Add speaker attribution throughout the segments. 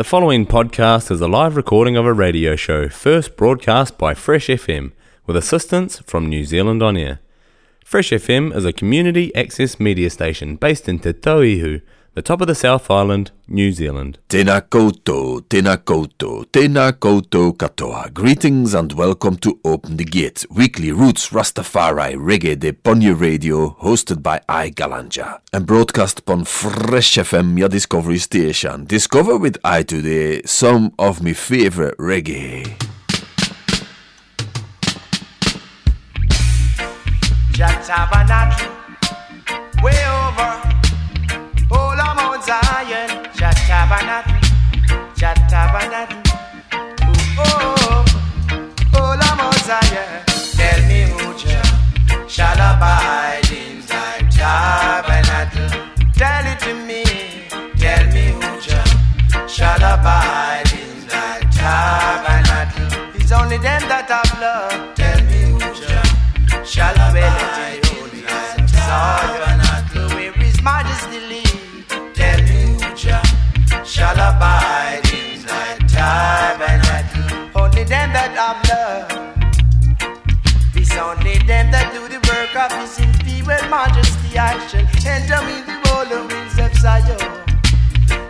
Speaker 1: The following podcast is a live recording of a radio show first broadcast by Fresh FM with assistance from New Zealand On Air. Fresh FM is a community access media station based in Te Tauihu, the top of the South Island, New Zealand.
Speaker 2: Tēnā koutou, tēnā koutou, tēnā koutou katoa. Greetings and welcome to Open the Gate, weekly Roots Rastafari Reggae de Ponyo Radio, hosted by I Galanja, and broadcast upon Fresh FM, your discovery station. Discover with I today some of my favorite reggae.
Speaker 3: Jah Tabernacle, way only them that have love. Tell me who shall abide have love. It's only them that do the work of His imperial majesty. I shall enter in the roller wheels of Zion.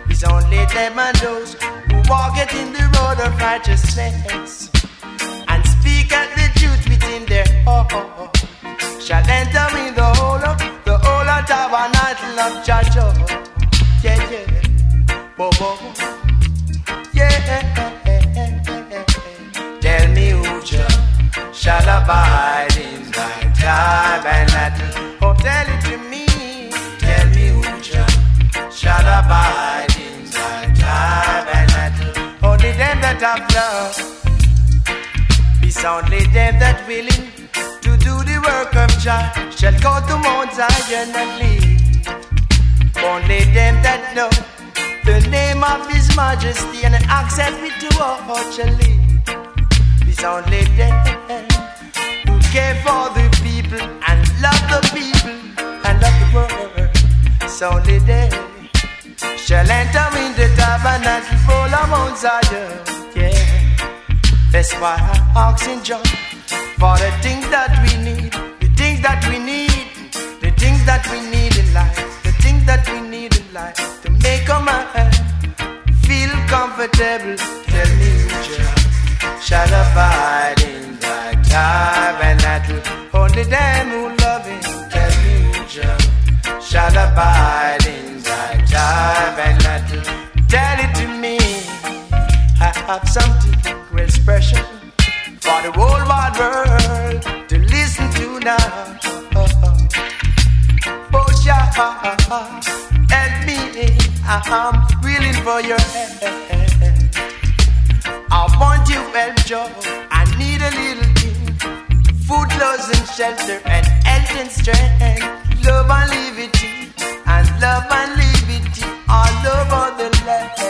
Speaker 3: It's only them and those who walk it in the road of righteousness and speak at the truth within their heart shall enter in the whole of the whole of tabernacle of Jah. Shall abide in thy tabernacle. Oh, tell it to me. Tell me who Jah shall abide in thy tabernacle. Only them that have love. It's only them that willing to do the work of Jah shall go to Mount Zion and live. Only them that know the name of His Majesty and accept it to what shall live. It's only them care for the people and love the people and love the world. Only they shall enter in the tabernacle full of Mount Zion. Yeah. That's why I ask in John for the things that we need, the things that we need, the things that we need in life, the things that we need in life to make a man feel comfortable. Tell me, Jah, shall abide in thy tabernacle. Only them who love Jah, shall abide in thy tabernacle. Tell it to me. I have something real special for the whole wide world to listen to now. Oh, Jah, help me. I'm willing for your help. I want you help, Joe. I need a little. Food, clothes, and shelter, and health and strength. Love and liberty, and love and liberty all over the land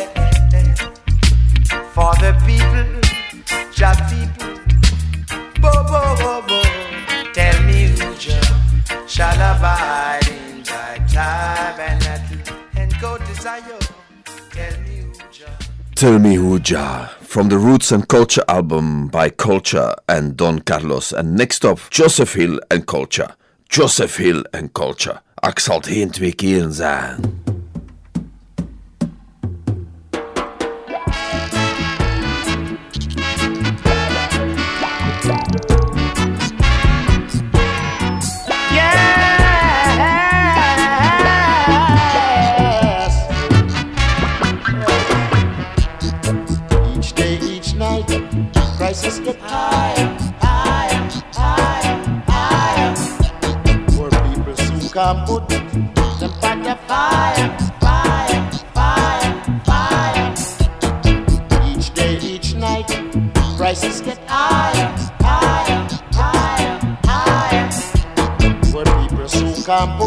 Speaker 3: for the people, Jah people. Bo bo bo bo. Tell me who Jah shall abide in thy tabernacle and go to Zion. Tell me who Jah.
Speaker 2: Tell Me Who Jah from the Roots and Culture album by Culture and Don Carlos. And next up, Joseph Hill and Culture. Joseph Hill and Culture. Ik zal het heen twee zijn.
Speaker 4: Come put them on the fire, fire, fire, fire. Each day, each night, prices get higher, higher, higher, higher. Poor people soon come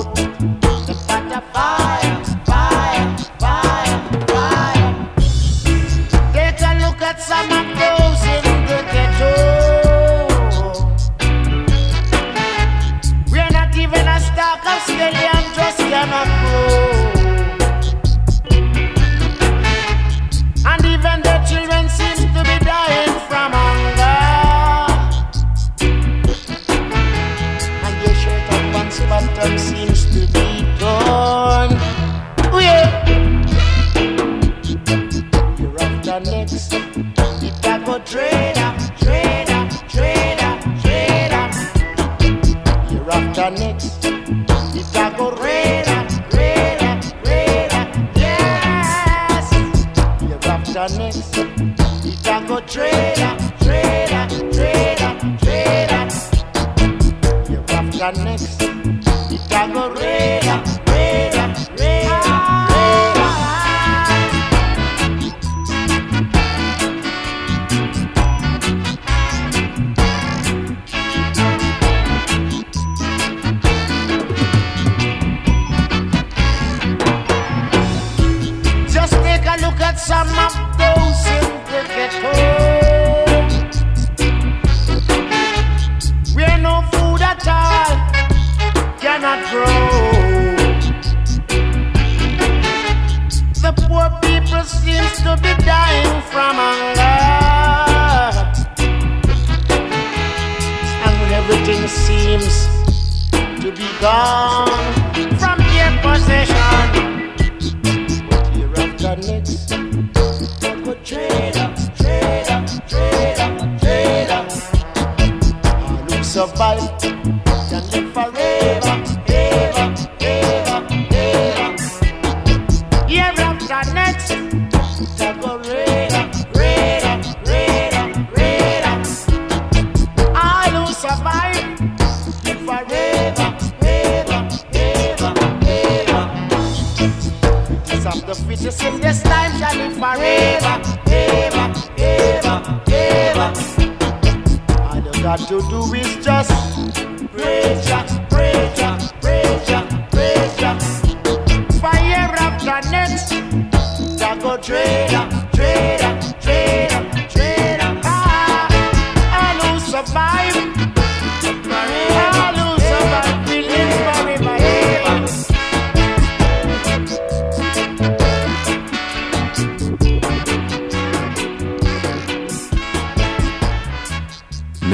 Speaker 4: tenderness. It's a
Speaker 5: gorilla.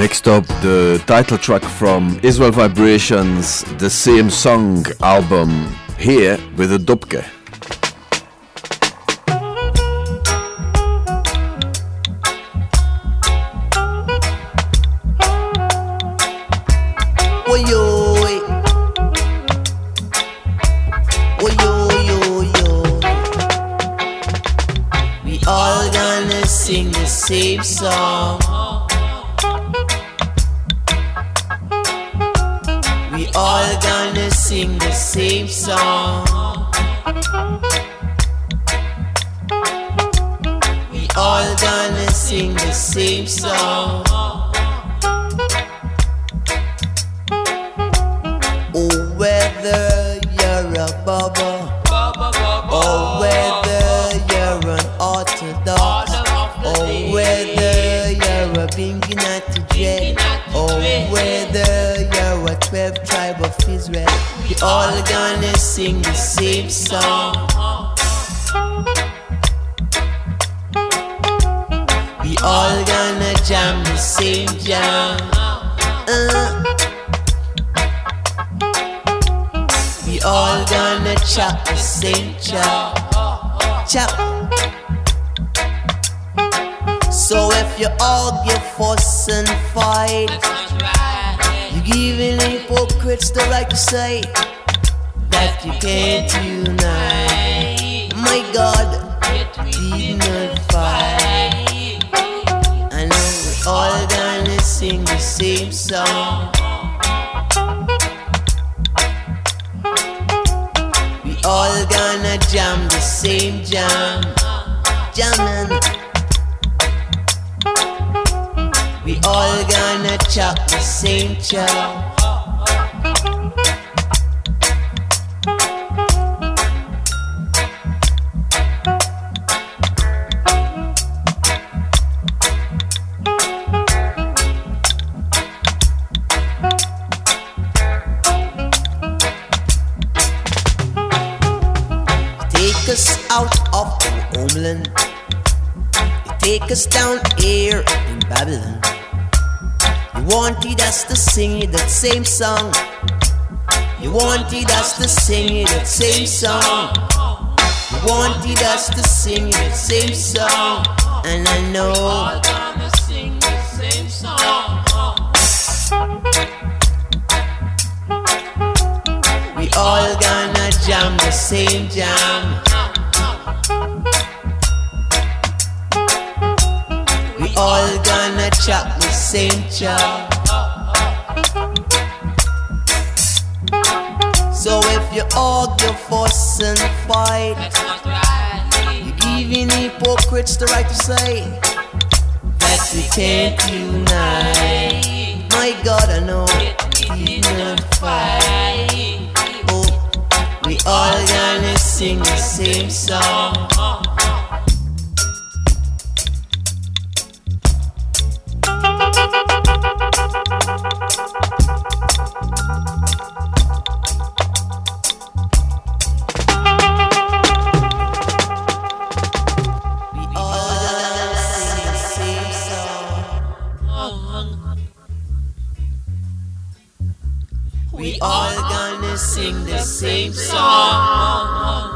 Speaker 5: Next
Speaker 2: up, the title track from Israel Vibrations, the same song album, here with a
Speaker 6: dubke. jam, the same jam, jamming. We all gonna chop the same chop. us down here in Babylon. You wanted us to sing that same song. You wanted us to sing that same song. You wanted us to sing that same song. And I know. We all gonna jam the same jam. So if you argue, fuss and fight, you're giving hypocrites the right to say that we can't unite. My God, I know we not fight. Oh, we all gonna sing the same song. All gonna sing the same song.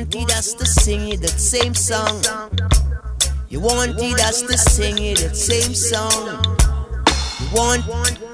Speaker 6: Wanted us to sing it that same song. You wanted us to sing it that same song. You want.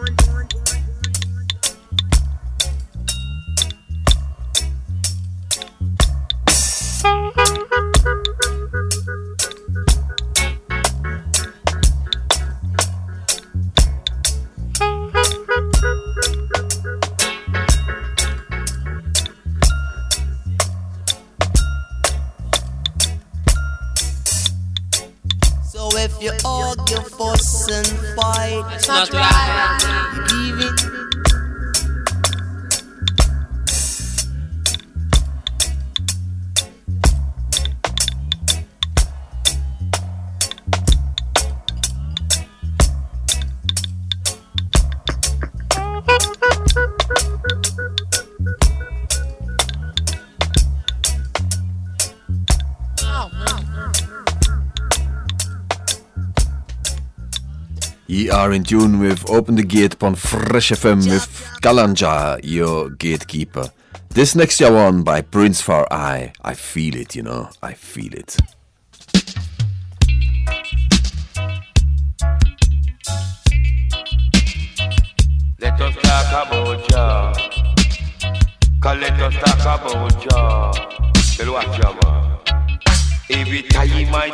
Speaker 2: Are in tune with Open the Gate upon Fresh FM with Kalanja, your gatekeeper. This next year one by Prince Far Eye. I feel it, you know, I feel it.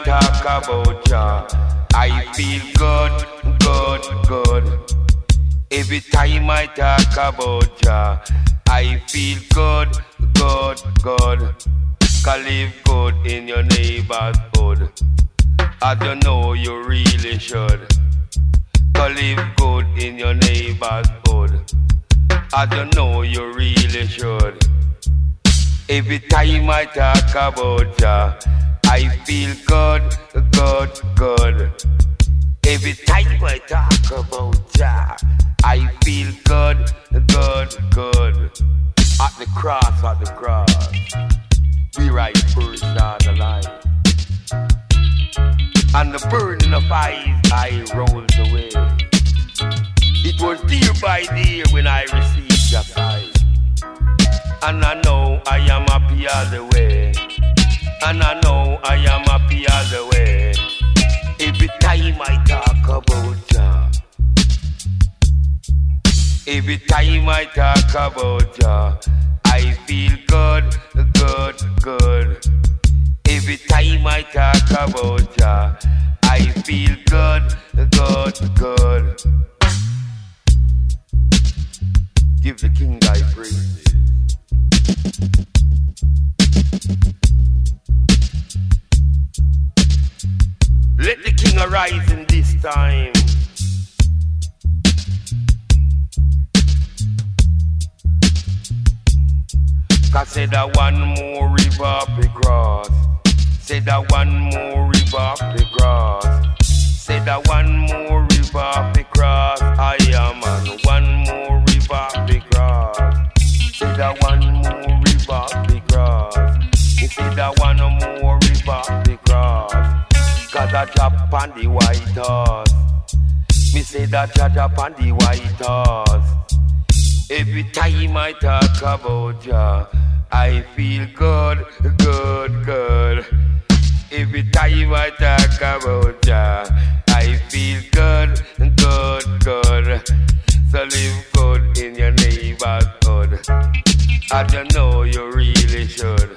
Speaker 7: Talk about ya, I feel good, good, good. Every time I talk about ya, I feel good, good, good. Cause live good in your neighborhood. I don't know you really should. Go live good in your neighborhood. I don't know you really should. Every time I talk about ya, I feel good, good, good. Every time I talk about Jah, I feel good, good, good. At the cross, at the cross, we write first on the line. And the burden of eyes I rolls away. It was dear by dear when I received your sight. And I know I am happy all the way. And I know I am happy all the way. Every time I talk about Jah. Every time I talk about Jah, I feel good, good, good. Every time I talk about Jah, I feel good, good, good. Give the King thy praise. Let the King arise in this time. Cause say that one more river the cross. Say that one more river the cross. Say that one more river the cross. I am on one more river the cross. Say that one more river cross. You see that one more I drop on the white horse. Me say that drop on the white horse. Every time I talk about ya, I feel good, good, good. Every time I talk about ya, I feel good, good, good. So live good in your neighborhood. I don't know you really should.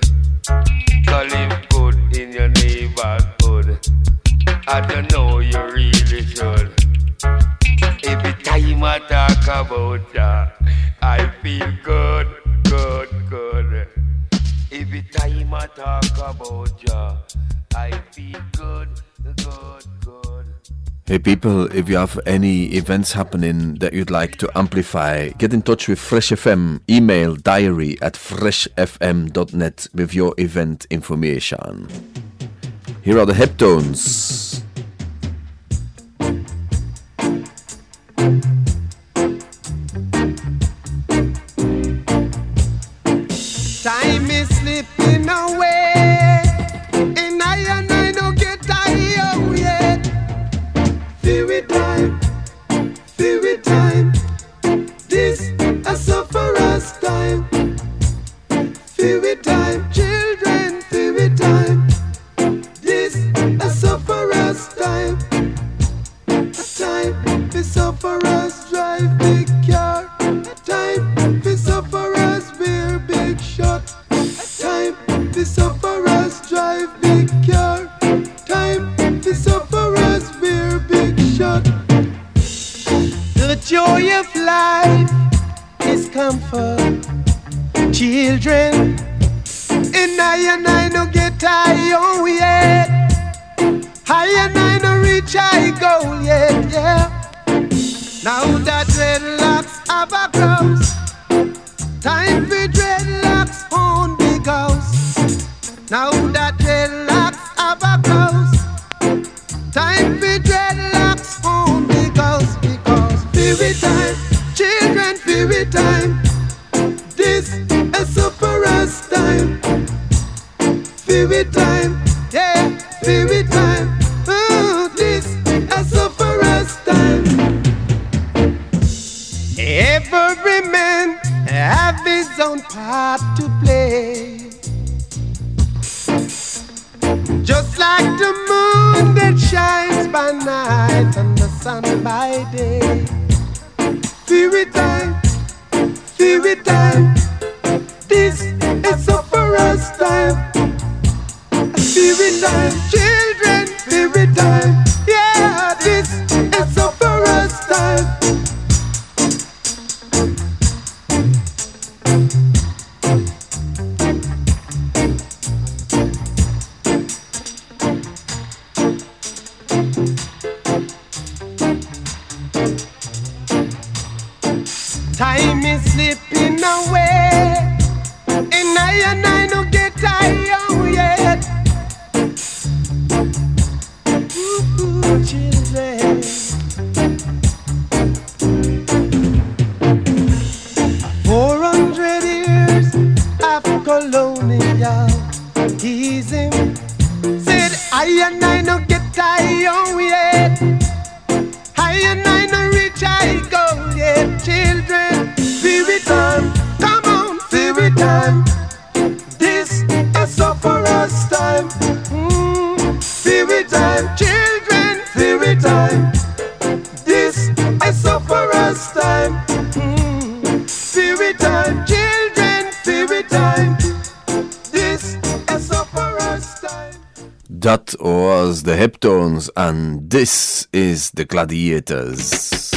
Speaker 7: I don't know you really should. Every time I talk about ya, I feel good, good, good. Every time I talk about ya, I feel good, good, good.
Speaker 2: Hey people, if you have any events happening that you'd like to amplify, get in touch with Fresh FM. Email diary at freshfm.net with your event information. Here are the Heptones.
Speaker 8: Time is slipping away, and I and I don't get tired oh, yet. Feel it time, feel it time. This a time. Feel it time, drive big. Time big. Time drive big. Time big shot. The joy of life is comfort, children. And I oh, and I no get tired and I no reach high goal yet, yeah. Now that dreadlocks have a cross, time for dreadlocks on big house. Now that dreadlocks have a cross, time for dreadlocks on big house because spirit time, children spirit time. This is sufferer's time, spirit time, own part to play. Just like the moon that shines by night and the sun by day. Spirit time, spirit time. This is sufferer's time. Spirit time, children, spirit time. Yeah, this is sufferer's time. Time I and I no get tired yet. I and I no reach I go yet. Children, spirit time.
Speaker 2: Dat was the Heptones and this is the Gladiators.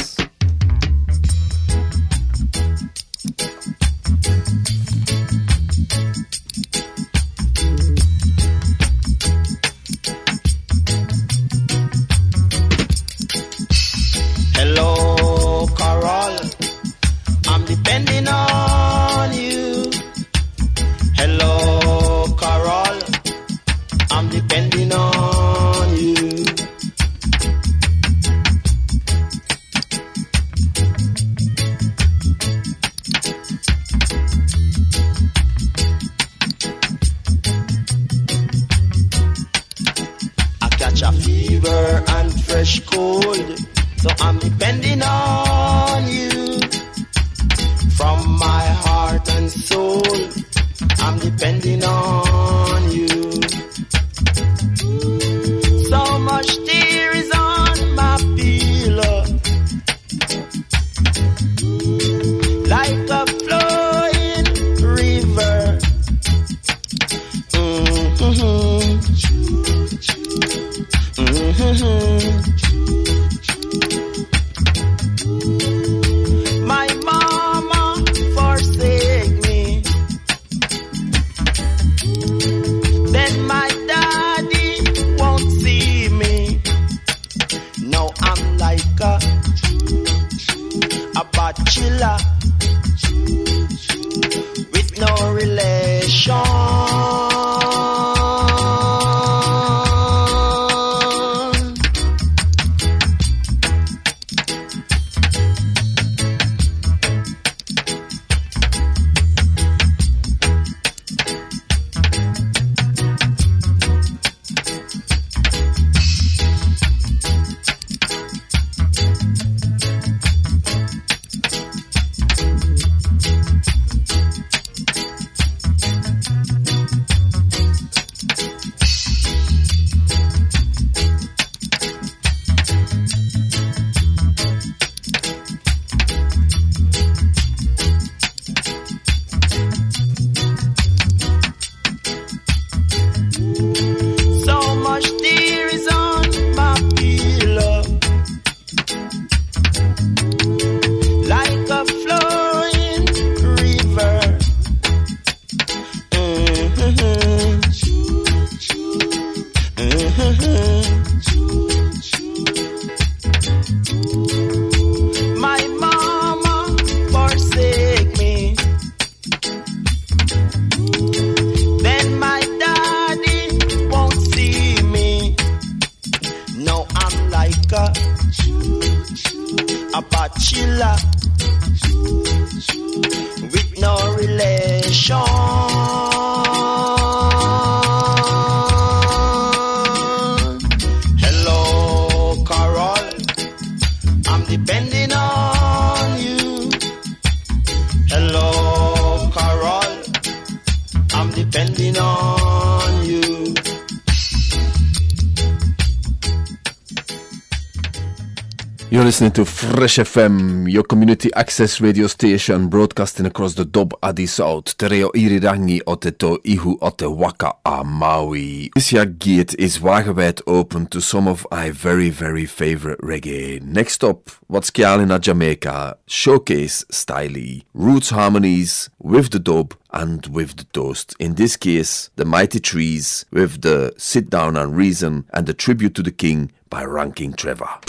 Speaker 2: Listening to Fresh FM, your community access radio station broadcasting across the Dob Adi South, te reo irirangi o te Tauihu o te waka a Maui. This year gate is wagenwijd open to some of my very, very favorite reggae. Next up, what's Kialina Jamaica, showcase styley, roots harmonies with the dub and with the toast. In this case, the Mighty Threes with the Sit Down and Reason and the Tribute to the King by Ranking Trevor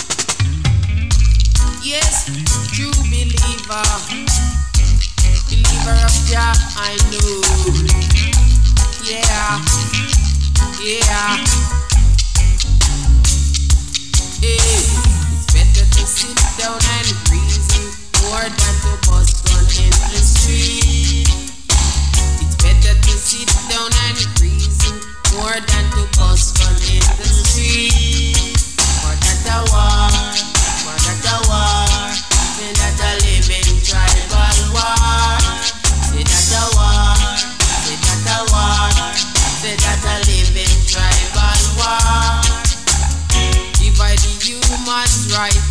Speaker 9: yes, true believer, believer of Jah, I know. Yeah, yeah. Hey,
Speaker 10: it's better to sit down and reason more than to bust on in the street. It's better to sit down and reason more than to bust on in the street. For that I want a war. Not a living tribal war. A war. A war. A living tribal war. The human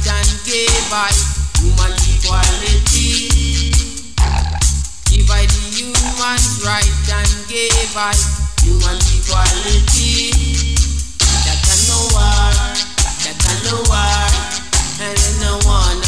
Speaker 10: and give human equality. The human and give human equality. A no war. That a no war marijuana.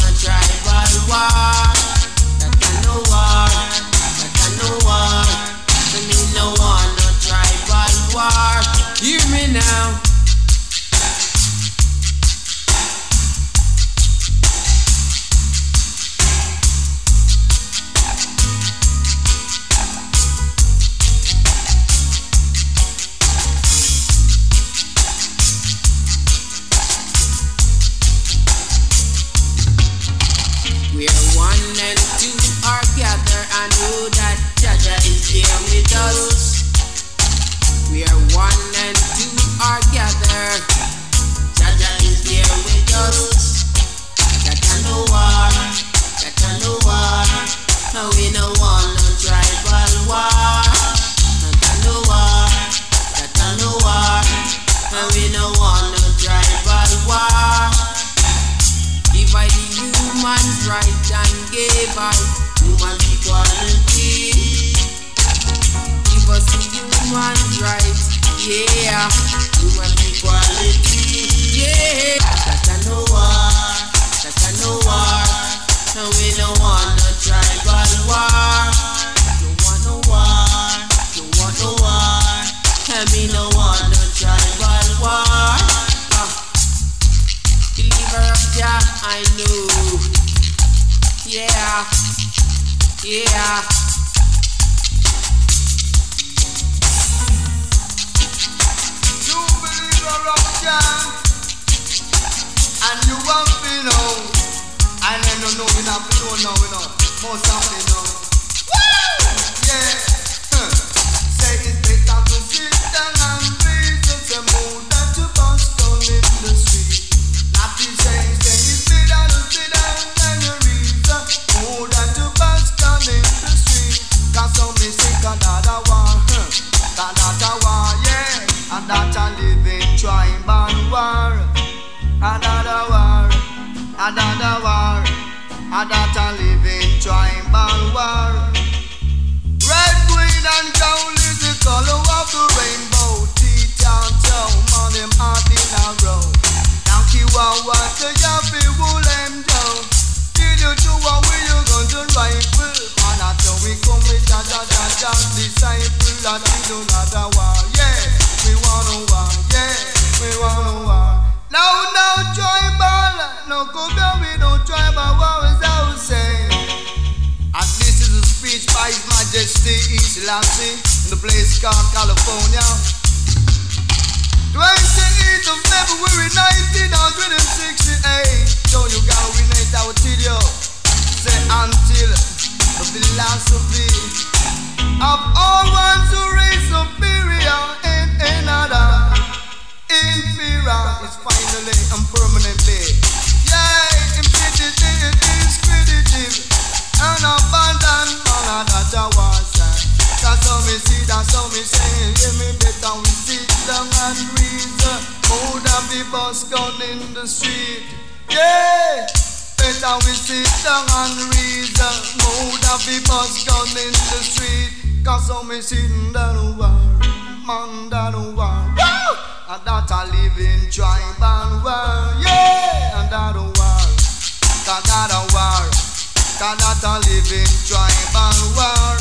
Speaker 10: cannot a living tribal war.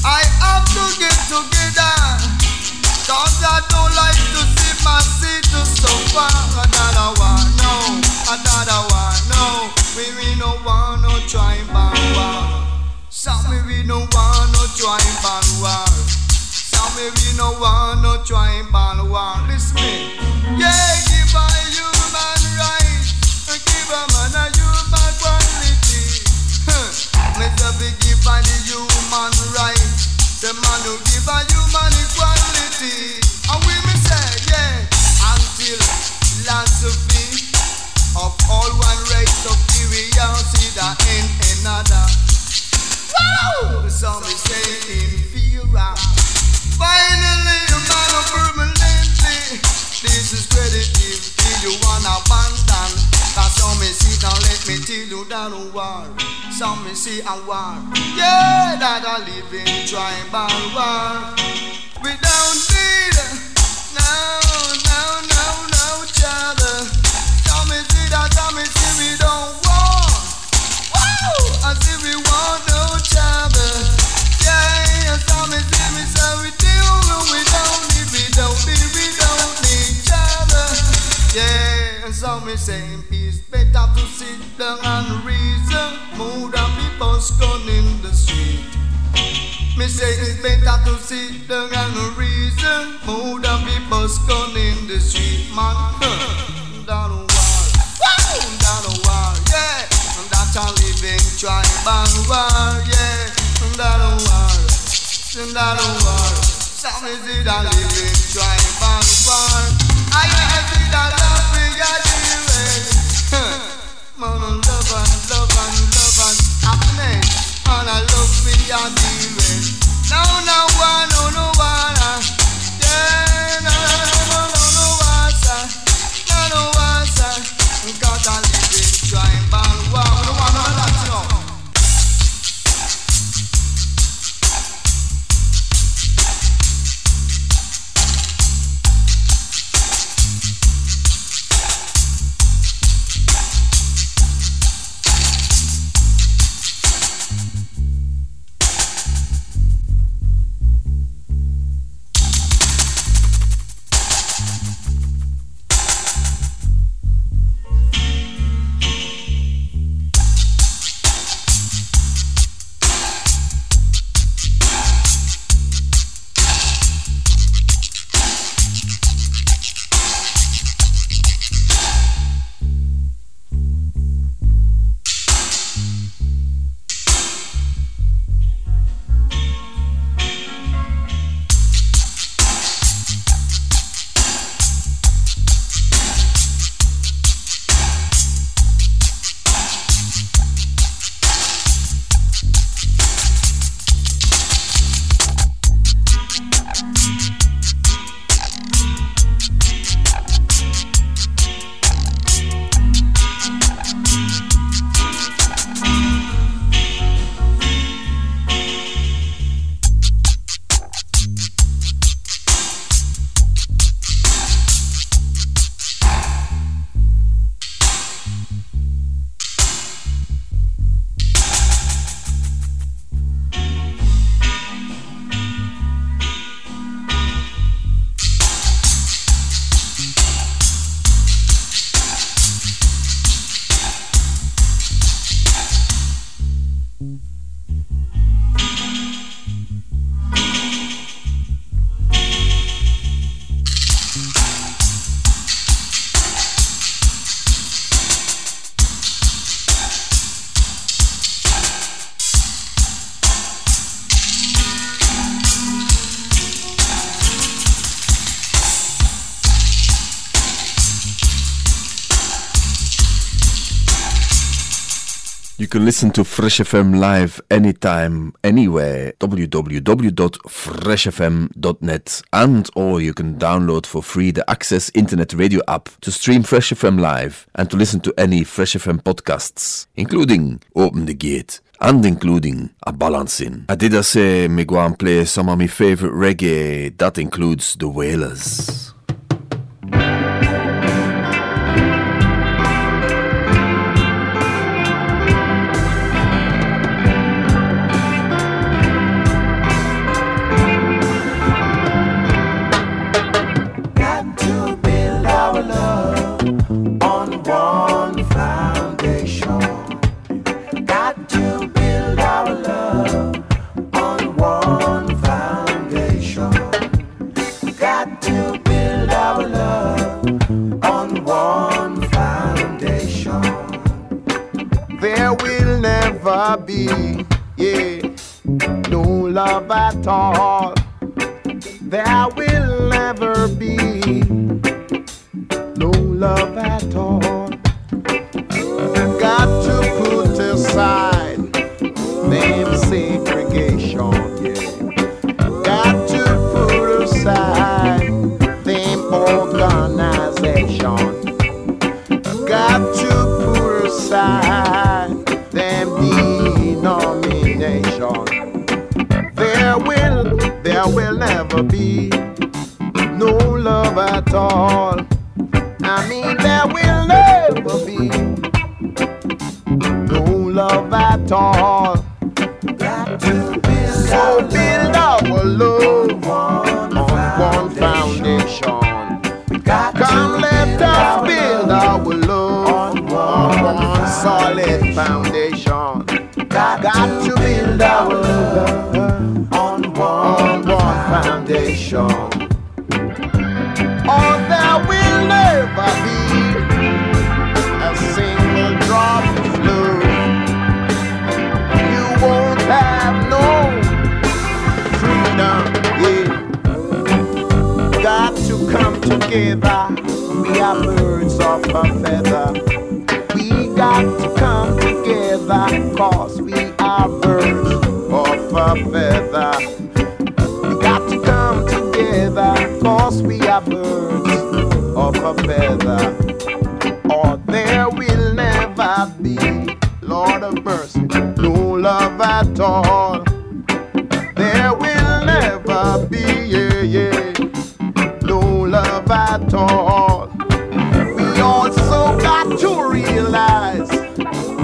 Speaker 10: I have to get together, cause I don't like to see my city suffer. Another war, no, another one, no. We, we no want no tribal war. Some we no want no tribal war. Some we no want no tribal war. Listen me, yeah, give I by the human. The man who give a human equality. And we may say, yeah, until of all one race of another. Some may say. Finally, a man of permanently. This is relative to you and abandon. Now some me see, now let me tell you that a war. Some me see a war. Yeah, that I live in tribal war. We don't need no, no, no, no each other. Some me see that, some me see we don't want. woo, I see we want no other. Yeah, some me see. Me say it's better to sit down and reason, more than people gun in the street. Me say it's better to sit down and reason, more than people gun in the street, man. Down wall, down the wall, yeah. That's a living tribal war, yeah. Down the wall, down the wall. Some is it a living tribal war. I see that love we are doing. No, no one, no, no one.
Speaker 2: Can listen to Fresh FM live anytime, anywhere. www.freshfm.net and or you can download for free the Access Internet Radio app to stream Fresh FM live and to listen to any Fresh FM podcasts, including Open the Gate and including a balancing. I did say me go and play some of my favorite reggae. That includes the Wailers.
Speaker 10: Be, yeah, no love at all. There will never be no love at all.
Speaker 4: be no love at all. I mean, there will never be no love at all.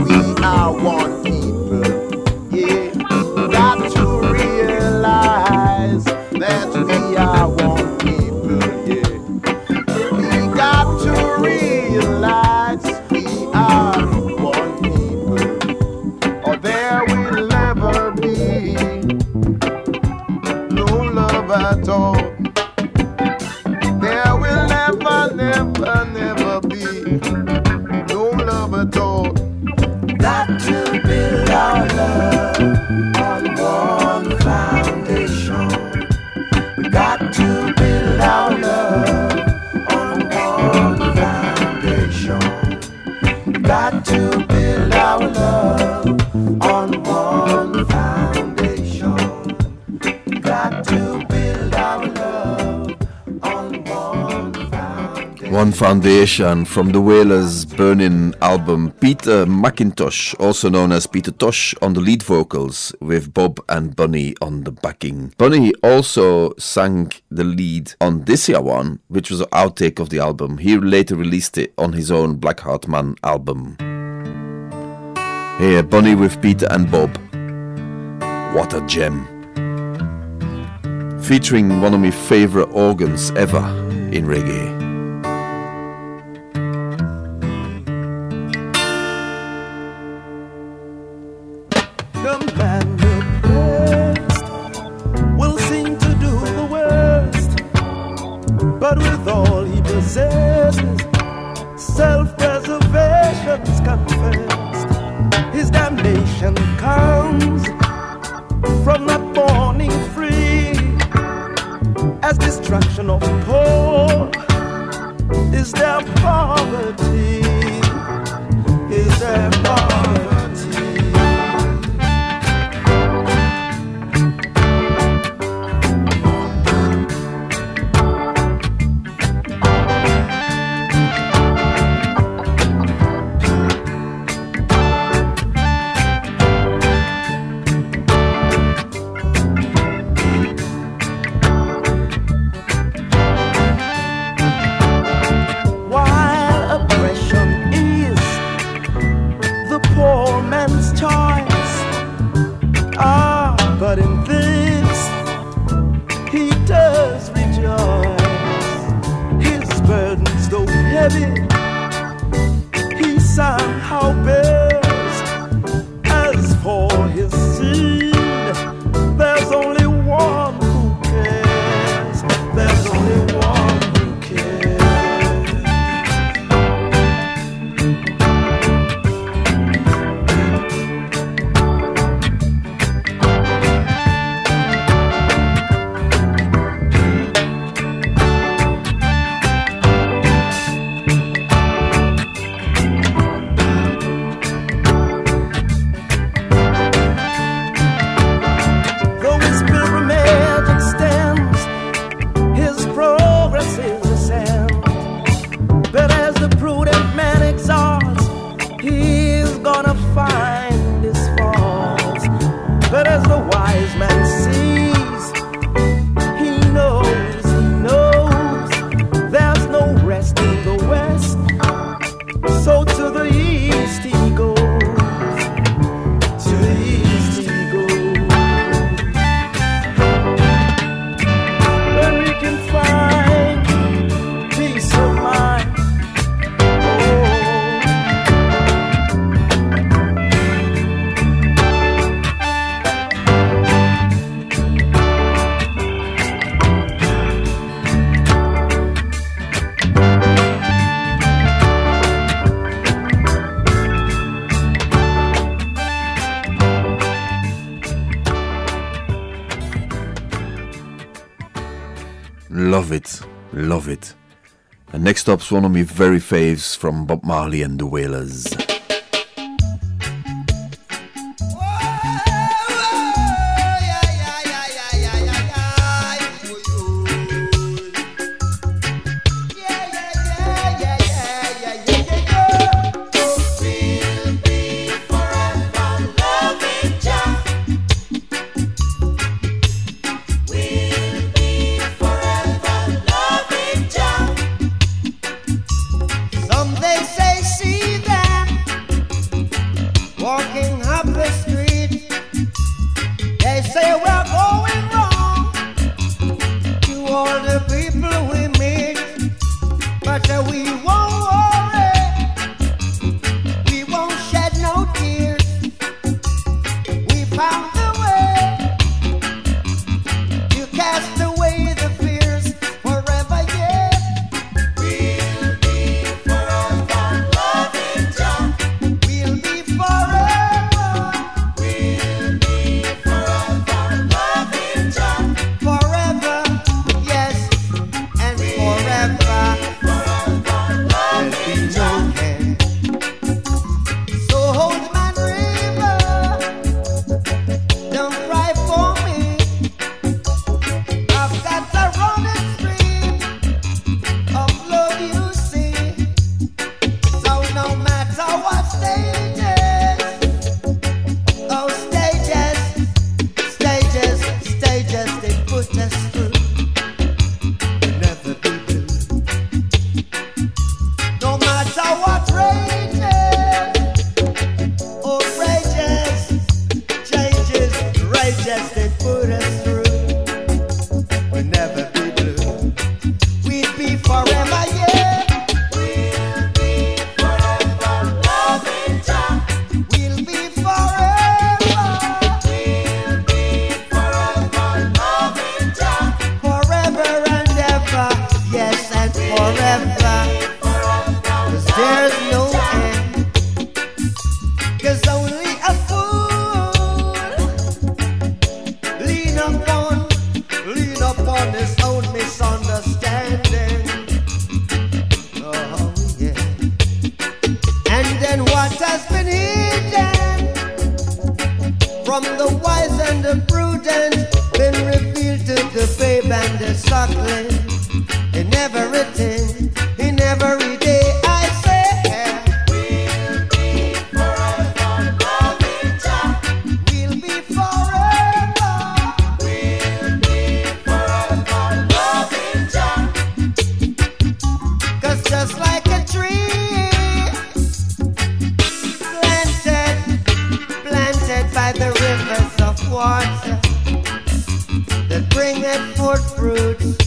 Speaker 4: we are one. Foundation
Speaker 2: from the Wailers' Burning album. Peter McIntosh, also known as Peter Tosh, on the lead vocals, with Bob and Bunny on the backing. Bunny also sang the lead on this year one, which was an outtake of the album. He later released it on his own Blackheart Man album. Here, Bunny with Peter and Bob. What a gem! Featuring one of my favorite organs ever in reggae.
Speaker 11: possesses. Self preservation's confessed. His damnation comes from not morning free as destruction of poor is their poverty.
Speaker 12: Next one of my very faves from Bob Marley and the Wailers.
Speaker 2: water that bringeth forth fruits.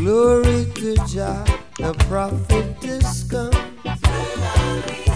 Speaker 12: Glory to Jah, the prophet is come.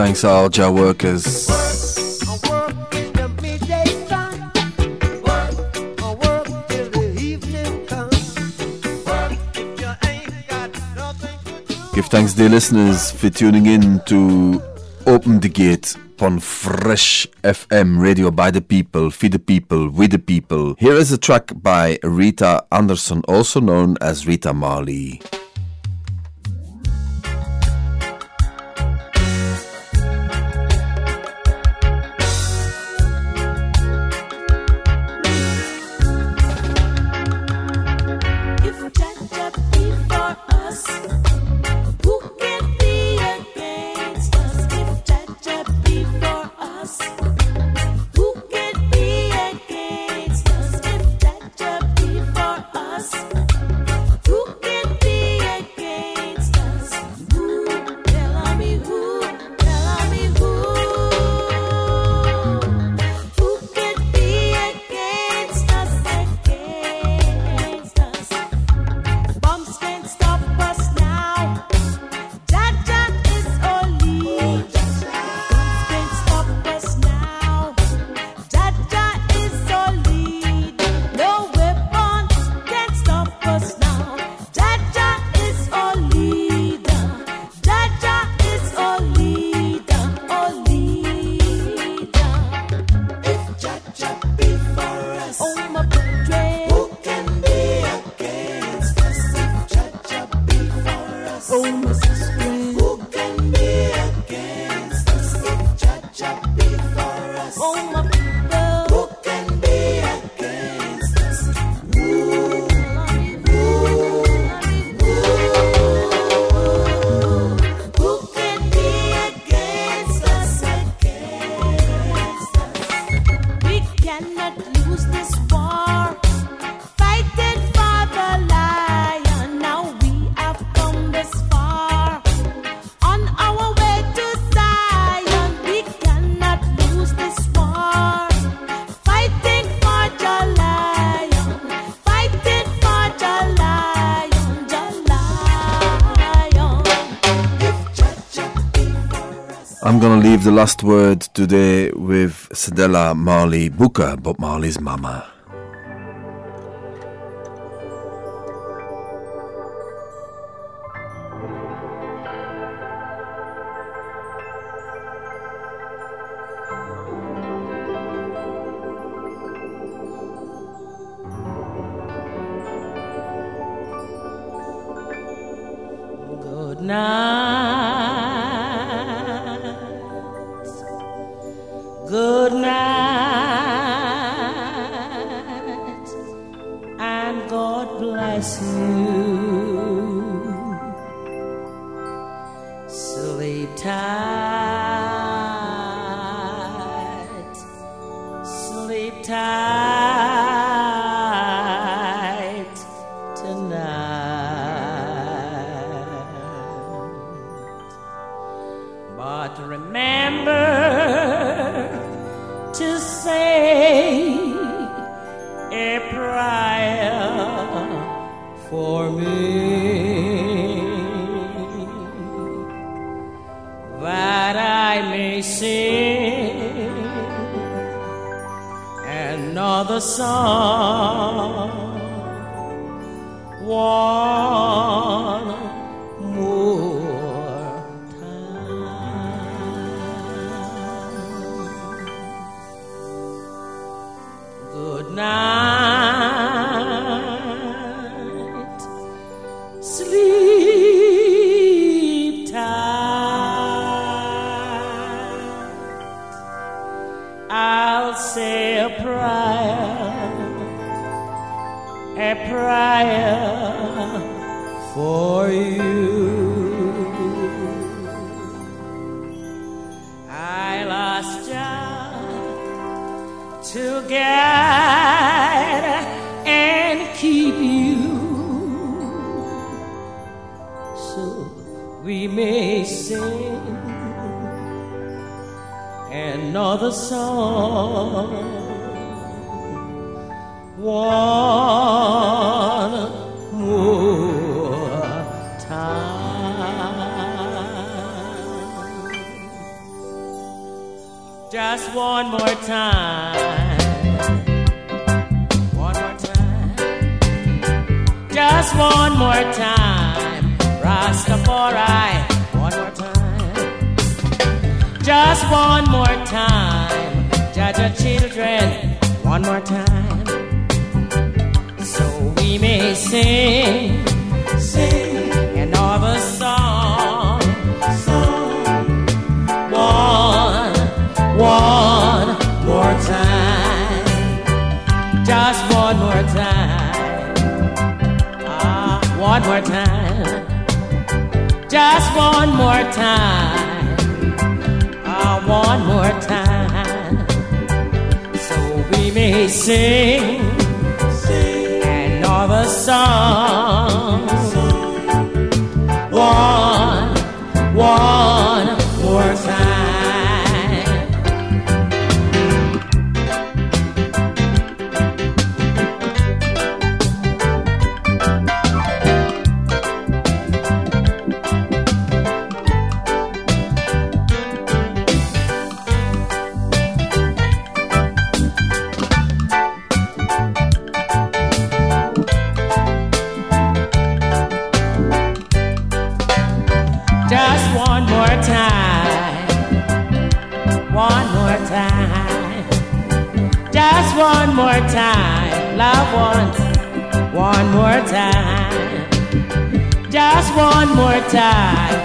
Speaker 12: thanks to all
Speaker 5: workers. Give thanks, dear listeners, for tuning in to Open the Gate on Fresh FM radio by the people, for the people, with the people. Here is a track by Rita Anderson, also known as Rita Marley.
Speaker 2: I'm going to
Speaker 5: leave the last word today with Cedella Marley Booker, Bob Marley's mama.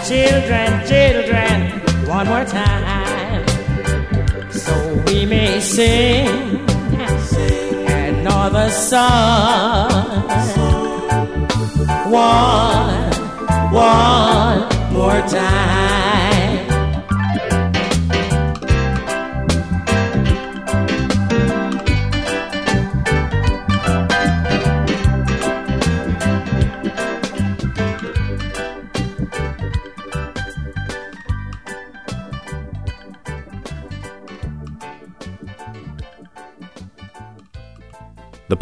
Speaker 5: Children, children. One more time. So we may sing. Another song. One, one more time.